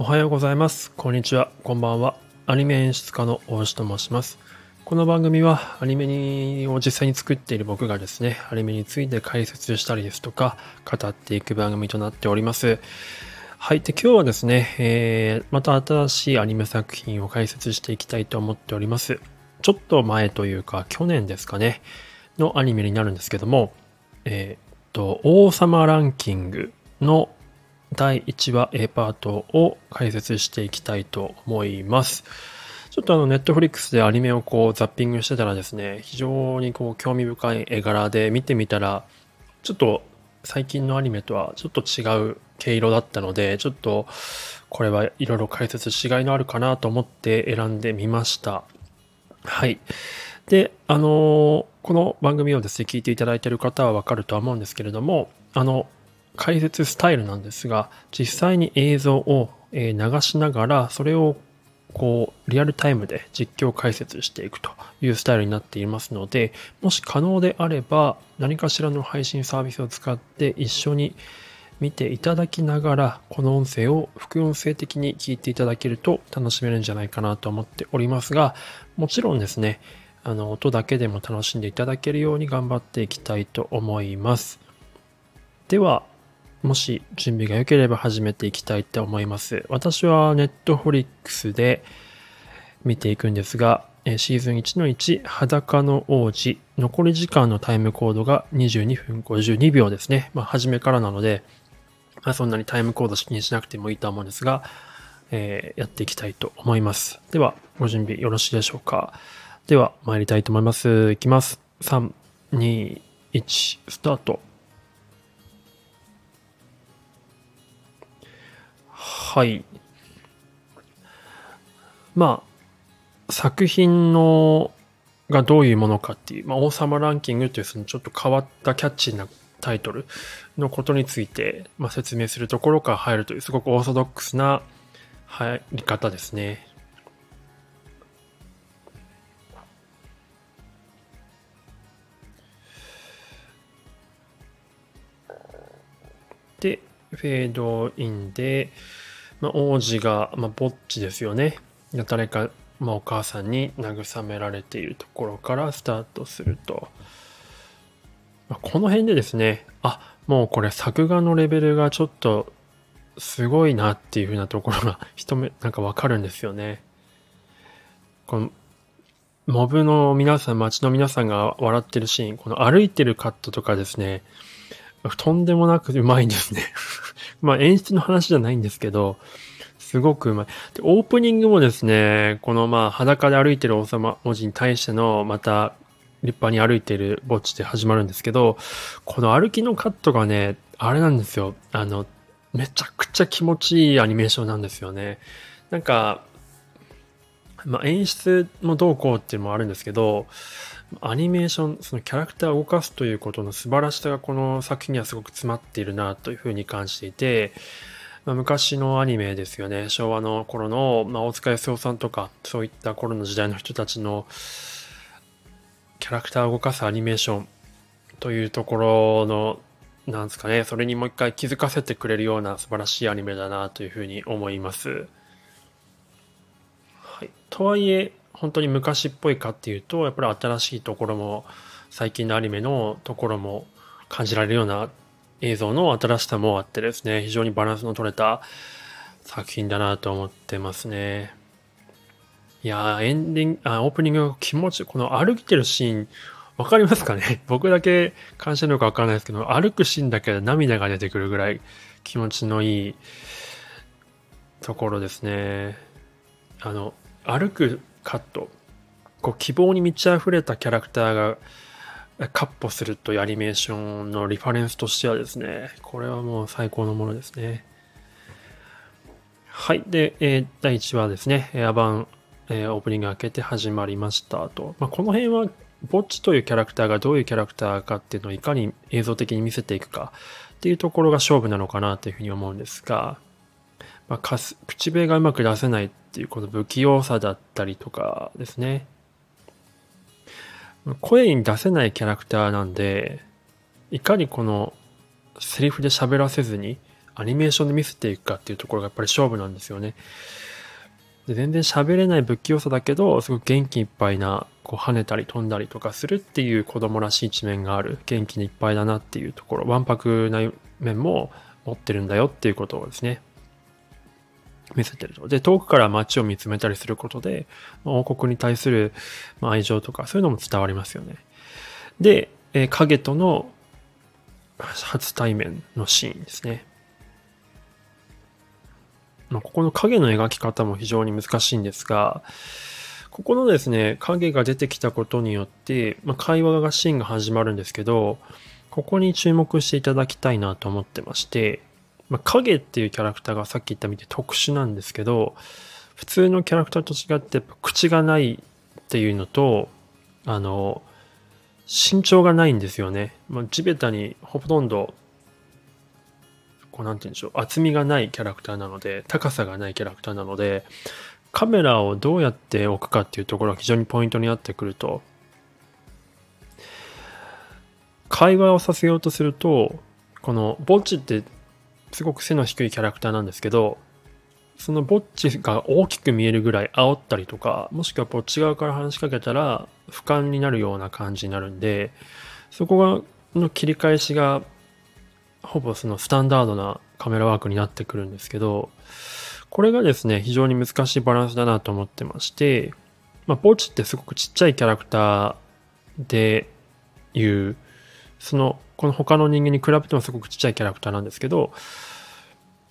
おはようございます。こんにちは。こんばんは。アニメ演出家の大石と申します。この番組はアニメを実際に作っている僕がですね、アニメについて解説したりですとか、語っていく番組となっております。はい。で、今日はですね、えー、また新しいアニメ作品を解説していきたいと思っております。ちょっと前というか、去年ですかね、のアニメになるんですけども、えーっと、王様ランキングの第1話 A パートを解説していきたいと思います。ちょっとあの、ネットフリックスでアニメをこうザッピングしてたらですね、非常にこう興味深い絵柄で見てみたら、ちょっと最近のアニメとはちょっと違う毛色だったので、ちょっとこれはいろいろ解説しがいのあるかなと思って選んでみました。はい。で、あのこの番組をですね、聞いていただいている方はわかるとは思うんですけれども、あの、解説スタイルなんですが、実際に映像を流しながら、それをこう、リアルタイムで実況解説していくというスタイルになっていますので、もし可能であれば、何かしらの配信サービスを使って一緒に見ていただきながら、この音声を副音声的に聞いていただけると楽しめるんじゃないかなと思っておりますが、もちろんですね、あの、音だけでも楽しんでいただけるように頑張っていきたいと思います。では、もし準備が良ければ始めていきたいと思います。私は Netflix で見ていくんですが、シーズン1の1、裸の王子、残り時間のタイムコードが22分52秒ですね。まあ、初めからなので、まあ、そんなにタイムコード気にしなくてもいいと思うんですが、えーやっていきたいと思います。では、ご準備よろしいでしょうか。では、参りたいと思います。いきます。3、2、1、スタート。はい。まあ、作品の、がどういうものかっていう、まあ、王様ランキングというそのちょっと変わったキャッチーなタイトルのことについて、まあ、説明するところから入るという、すごくオーソドックスな入り方ですね。で、フェードインで、まあ、王子が、まあ、ぼっちですよね。誰か、まあ、お母さんに慰められているところからスタートすると。まあこの辺でですね、あ、もうこれ作画のレベルがちょっとすごいなっていう風なところが 一目、なんかわかるんですよね。この、モブの皆さん、街の皆さんが笑ってるシーン、この歩いてるカットとかですね、とんでもなくうまいんですね。まあ演出の話じゃないんですけど、すごくうまい。で、オープニングもですね、このまあ裸で歩いてる王様文字に対しての、また立派に歩いてる墓地で始まるんですけど、この歩きのカットがね、あれなんですよ。あの、めちゃくちゃ気持ちいいアニメーションなんですよね。なんか、まあ演出もどうこうっていうのもあるんですけど、アニメーション、そのキャラクターを動かすということの素晴らしさがこの作品にはすごく詰まっているなというふうに感じていて、まあ、昔のアニメですよね。昭和の頃の、まあ、大塚康夫さんとか、そういった頃の時代の人たちのキャラクターを動かすアニメーションというところの、なんですかね、それにもう一回気づかせてくれるような素晴らしいアニメだなというふうに思います。はい。とはいえ、本当に昔っぽいかっていうと、やっぱり新しいところも、最近のアニメのところも感じられるような映像の新しさもあってですね、非常にバランスの取れた作品だなと思ってますね。いやー、エンディング、あ、オープニング気持ち、この歩いてるシーン、わかりますかね？僕だけ感じてるのかわからないですけど、歩くシーンだけで涙が出てくるぐらい気持ちのいいところですね。あの、歩くカット、こう希望に満ち溢れたキャラクターがカッポするというアニメーションのリファレンスとしてはですね、これはもう最高のものですね。はい。で、えー第1話ですね、アバン、えーオープニング開けて始まりましたと。まあ、この辺は、ボッチというキャラクターがどういうキャラクターかっていうのをいかに映像的に見せていくかっていうところが勝負なのかなというふうに思うんですが、まあ、口笛がうまく出せないっていうこの不器用さだったりとかですね。声に出せないキャラクターなんで、いかにこのセリフで喋らせずにアニメーションで見せていくかっていうところがやっぱり勝負なんですよね。で全然喋れない不器用さだけど、すごく元気いっぱいな、こう跳ねたり飛んだりとかするっていう子供らしい一面がある、元気にいっぱいだなっていうところ、わんぱくな面も持ってるんだよっていうことをですね、見せてると。で、遠くから街を見つめたりすることで、王国に対する愛情とかそういうのも伝わりますよね。で、え、影との初対面のシーンですね。ま、ここの影の描き方も非常に難しいんですが、ここのですね、影が出てきたことによって、まあ、会話がシーンが始まるんですけど、ここに注目していただきたいなと思ってまして、まあ、影っていうキャラクターがさっき言ったみたいに特殊なんですけど、普通のキャラクターと違って口がないっていうのと、あの、身長がないんですよね。まあ、地べたにほとんど、こうなんて言うんでしょう、厚みがないキャラクターなので、高さがないキャラクターなので、カメラをどうやって置くかっていうところが非常にポイントになってくると、会話をさせようとすると、このぼっちってすごく背の低いキャラクターなんですけど、そのぼっちが大きく見えるぐらい煽ったりとか、もしくはこっち側から話しかけたら俯瞰になるような感じになるんで、そこがの切り返しがほぼそのスタンダードなカメラワークになってくるんですけど、これがですね、非常に難しいバランスだなと思ってまして、まあ、ぼっちってすごくちっちゃいキャラクターでいう、そのこの他の人間に比べてもすごくちっちゃいキャラクターなんですけど、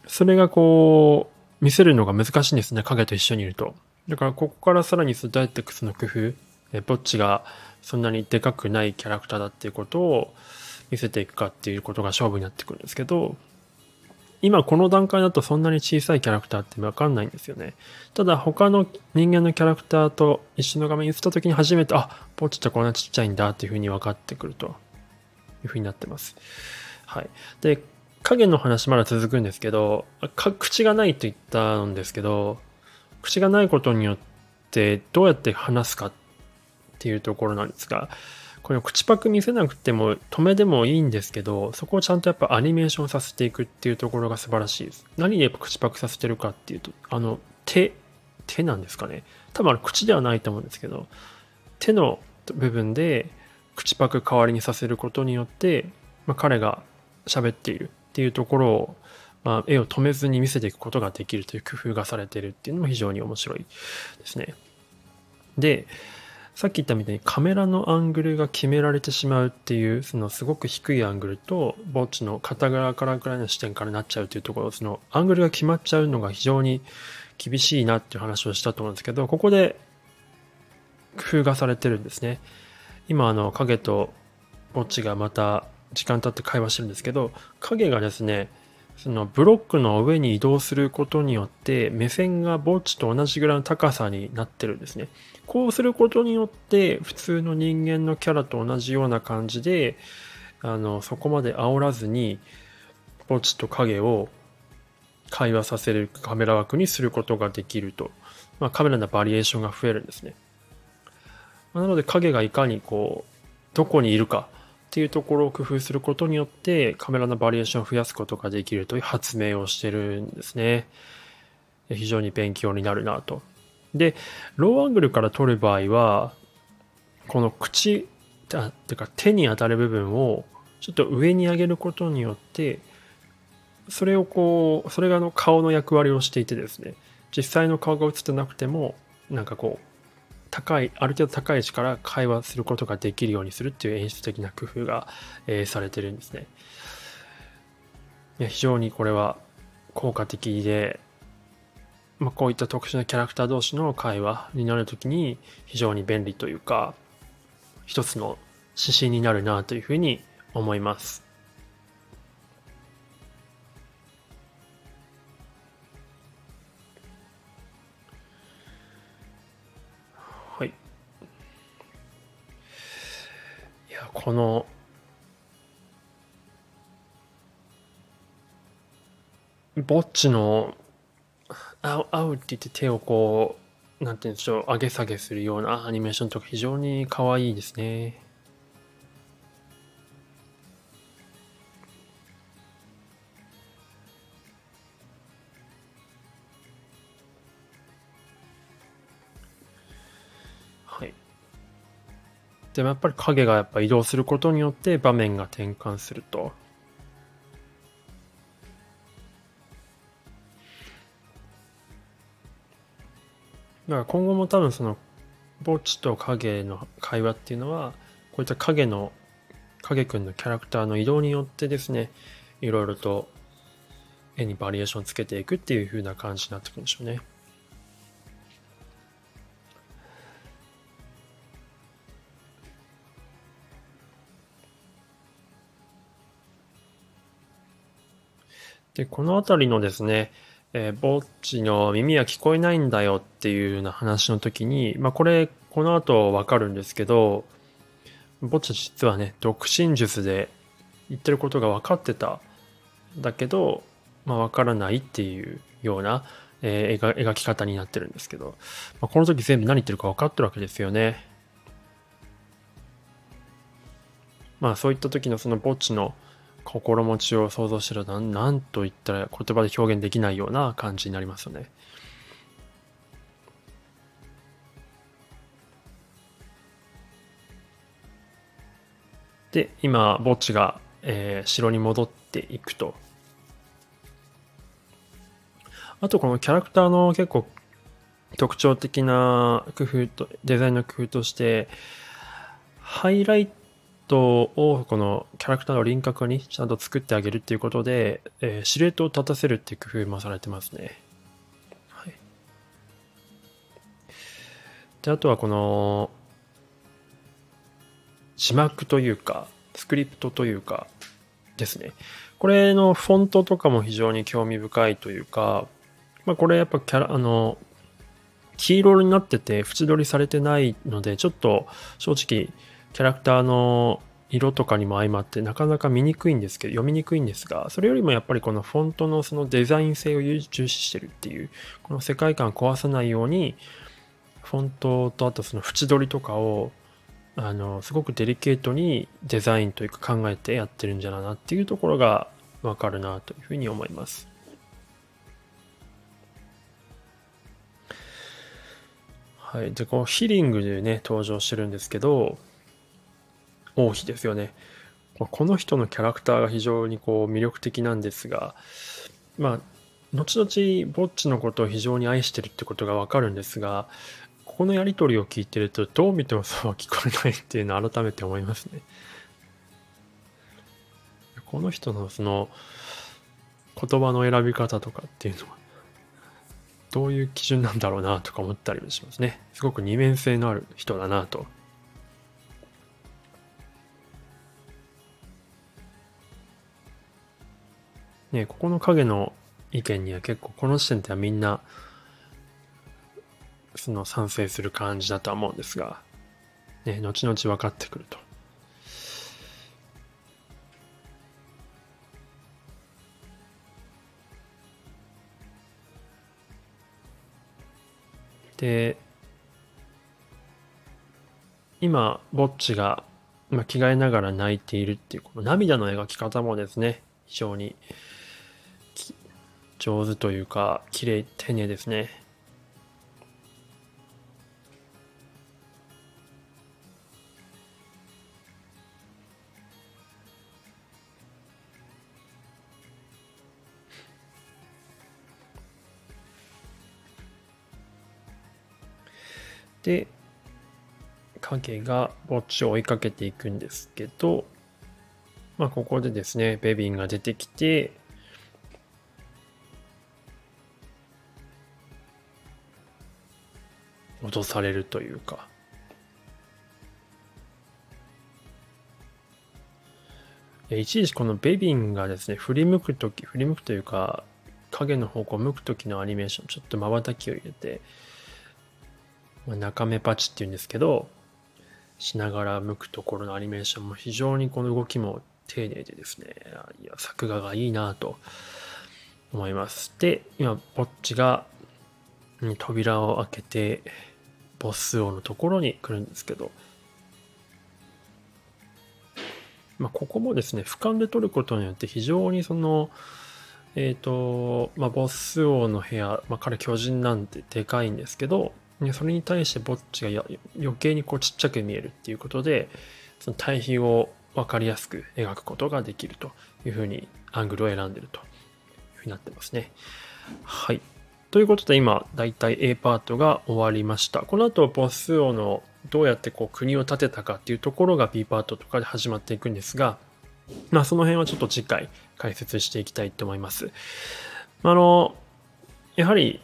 それがこう、見せるのが難しいんですね、影と一緒にいると。だからここからさらにスダイテックスの工夫、えぼっちがそんなにでかくないキャラクターだっていうことを見せていくかっていうことが勝負になってくるんですけど、今この段階だとそんなに小さいキャラクターってわかんないんですよね。ただ他の人間のキャラクターと一緒の画面に映った時に初めて、あ、ぼっちってこんなちっちゃいんだっていうふうに分かってくると。いうふうになってます。はい。で、影の話まだ続くんですけど、口がないと言ったんですけど、口がないことによってどうやって話すかっていうところなんですが、これ口パク見せなくても止めでもいいんですけど、そこをちゃんとやっぱアニメーションさせていくっていうところが素晴らしいです。何で口パクさせてるかっていうと、あの、手、手なんですかね。多分口ではないと思うんですけど、手の部分で口パク代わりにさせることによって、まあ、彼が喋っているっていうところを、まあ、絵を止めずに見せていくことができるという工夫がされてるっていうのも非常に面白いですね。で、さっき言ったみたいにカメラのアングルが決められてしまうっていう、そのすごく低いアングルと、墓地の片側からくらいの視点からなっちゃうというところ、そのアングルが決まっちゃうのが非常に厳しいなっていう話をしたと思うんですけど、ここで工夫がされてるんですね。今あの影とぼっちがまた時間経って会話してるんですけど影がですねそのブロックの上に移動することによって目線がぼっちと同じぐらいの高さになってるんですね。こうすることによって普通の人間のキャラと同じような感じであのそこまで煽らずにぼっちと影を会話させるカメラ枠にすることができると、まあ、カメラのバリエーションが増えるんですね。なので影がいかにこう、どこにいるかっていうところを工夫することによってカメラのバリエーションを増やすことができるという発明をしてるんですね。非常に勉強になるなと。で、ローアングルから撮る場合は、この口、あってか手に当たる部分をちょっと上に上げることによって、それをこう、それがの顔の役割をしていてですね、実際の顔が映ってなくても、なんかこう、高い、ある程度高い位置から会話することができるようにするっていう演出的な工夫が、えー、されてるんですね。いや非常にこれは効果的で、まあ、こういった特殊なキャラクター同士の会話になるときに非常に便利というか、一つの指針になるなというふうに思います。このぼっちのあうあうって言って手をこうなんて言うんでしょう上げ下げするようなアニメーションとか非常に可愛いですね。でもやっぱり影がやっぱ移動することによって場面が転換すると。だから今後も多分その墓地と影の会話っていうのはこういった影の影くんのキャラクターの移動によってですねいろいろと絵にバリエーションつけていくっていう風な感じになってくるんでしょうね。で、この辺りのですね、えー、ぼっちの耳は聞こえないんだよっていうような話の時に、まあこれ、この後わかるんですけど、ぼっち実はね、独身術で言ってることが分かってた。だけど、まあ分からないっていうような、えー、描き方になってるんですけど、まあ、この時全部何言ってるか分かってるわけですよね。まあそういった時のそのぼっちの心持ちを想像してると何と言ったら言葉で表現できないような感じになりますよね。で、今、墓地が、えー、城に戻っていくと。あと、このキャラクターの結構特徴的な工夫と、デザインの工夫として、ハイライトトをこのキャラクターの輪郭にちゃんと作ってあげるっていうことで、えー、シルエットを立たせるっていう工夫もされてますね。はい。で、あとはこの、字幕というか、スクリプトというかですね。これのフォントとかも非常に興味深いというか、まあこれやっぱキャラ、あの、黄色になってて縁取りされてないので、ちょっと正直キャラクターの色とかにも相まってなかなか見にくいんですけど、読みにくいんですが、それよりもやっぱりこのフォントのそのデザイン性を重視してるっていう、この世界観壊さないように、フォントとあとその縁取りとかを、あの、すごくデリケートにデザインというか考えてやってるんじゃないなっていうところがわかるなというふうに思います。はい。で、このヒリングでね、登場してるんですけど、王妃ですよね。この人のキャラクターが非常にこう魅力的なんですが、まあ、後々、ぼっちのことを非常に愛してるってことがわかるんですが、ここのやりとりを聞いてると、どう見てもそうは聞こえないっていうのを改めて思いますね。この人のその言葉の選び方とかっていうのは、どういう基準なんだろうなとか思ったりもしますね。すごく二面性のある人だなとね、ここの影の意見には結構この時点ではみんな、その賛成する感じだとは思うんですが、ね、後々分かってくると。で、今、ぼっちが、まあ、着替えながら泣いているっていう、この涙の描き方もですね、非常に上手というか、綺麗、丁寧ですね。で、影がぼっちを追いかけていくんですけど、まあ、ここでですね、ベビンが出てきて、されるというか。一時このベビンがですね、振り向くとき、振り向くというか、影の方向を向くときのアニメーション、ちょっと瞬きを入れて、まあ、中目パチっていうんですけど、しながら向くところのアニメーションも非常にこの動きも丁寧でですね、いや、作画がいいなと思います。で、今、ぼっちが扉を開けて、ボス王のところに来るんですけど、まあ、ここもですね、俯瞰で撮ることによって非常にその、えっ、ー、と、まあ、ボス王の部屋、まあ、彼巨人なんてでかいんですけど、それに対してぼっちが余計にこうちっちゃく見えるっていうことで、その対比を分かりやすく描くことができるというふうにアングルを選んでるというふうになってますね。はい。ということで今、だいたい A パートが終わりました。この後、ボス王のどうやってこう国を建てたかっていうところが B パートとかで始まっていくんですが、まあその辺はちょっと次回解説していきたいと思います。あの、やはり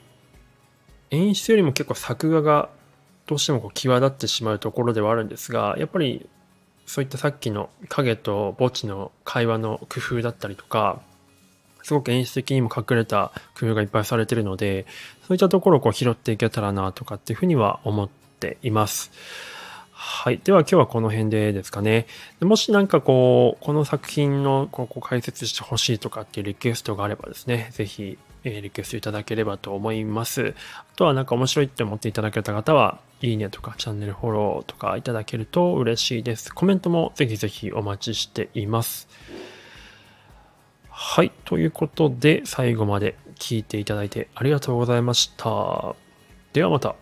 演出よりも結構作画がどうしてもこう際立ってしまうところではあるんですが、やっぱりそういったさっきの影と墓地の会話の工夫だったりとか、すごく演出的にも隠れた工夫がいっぱいされてるので、そういったところをこう拾っていけたらなとかっていうふうには思っています。はい。では今日はこの辺でですかね。もしなんかこう、この作品のここ解説してほしいとかっていうリクエストがあればですね、ぜひ、えリクエストいただければと思います。あとはなんか面白いって思っていただけた方は、いいねとかチャンネルフォローとかいただけると嬉しいです。コメントもぜひぜひお待ちしています。はい。ということで、最後まで聞いていただいてありがとうございました。ではまた。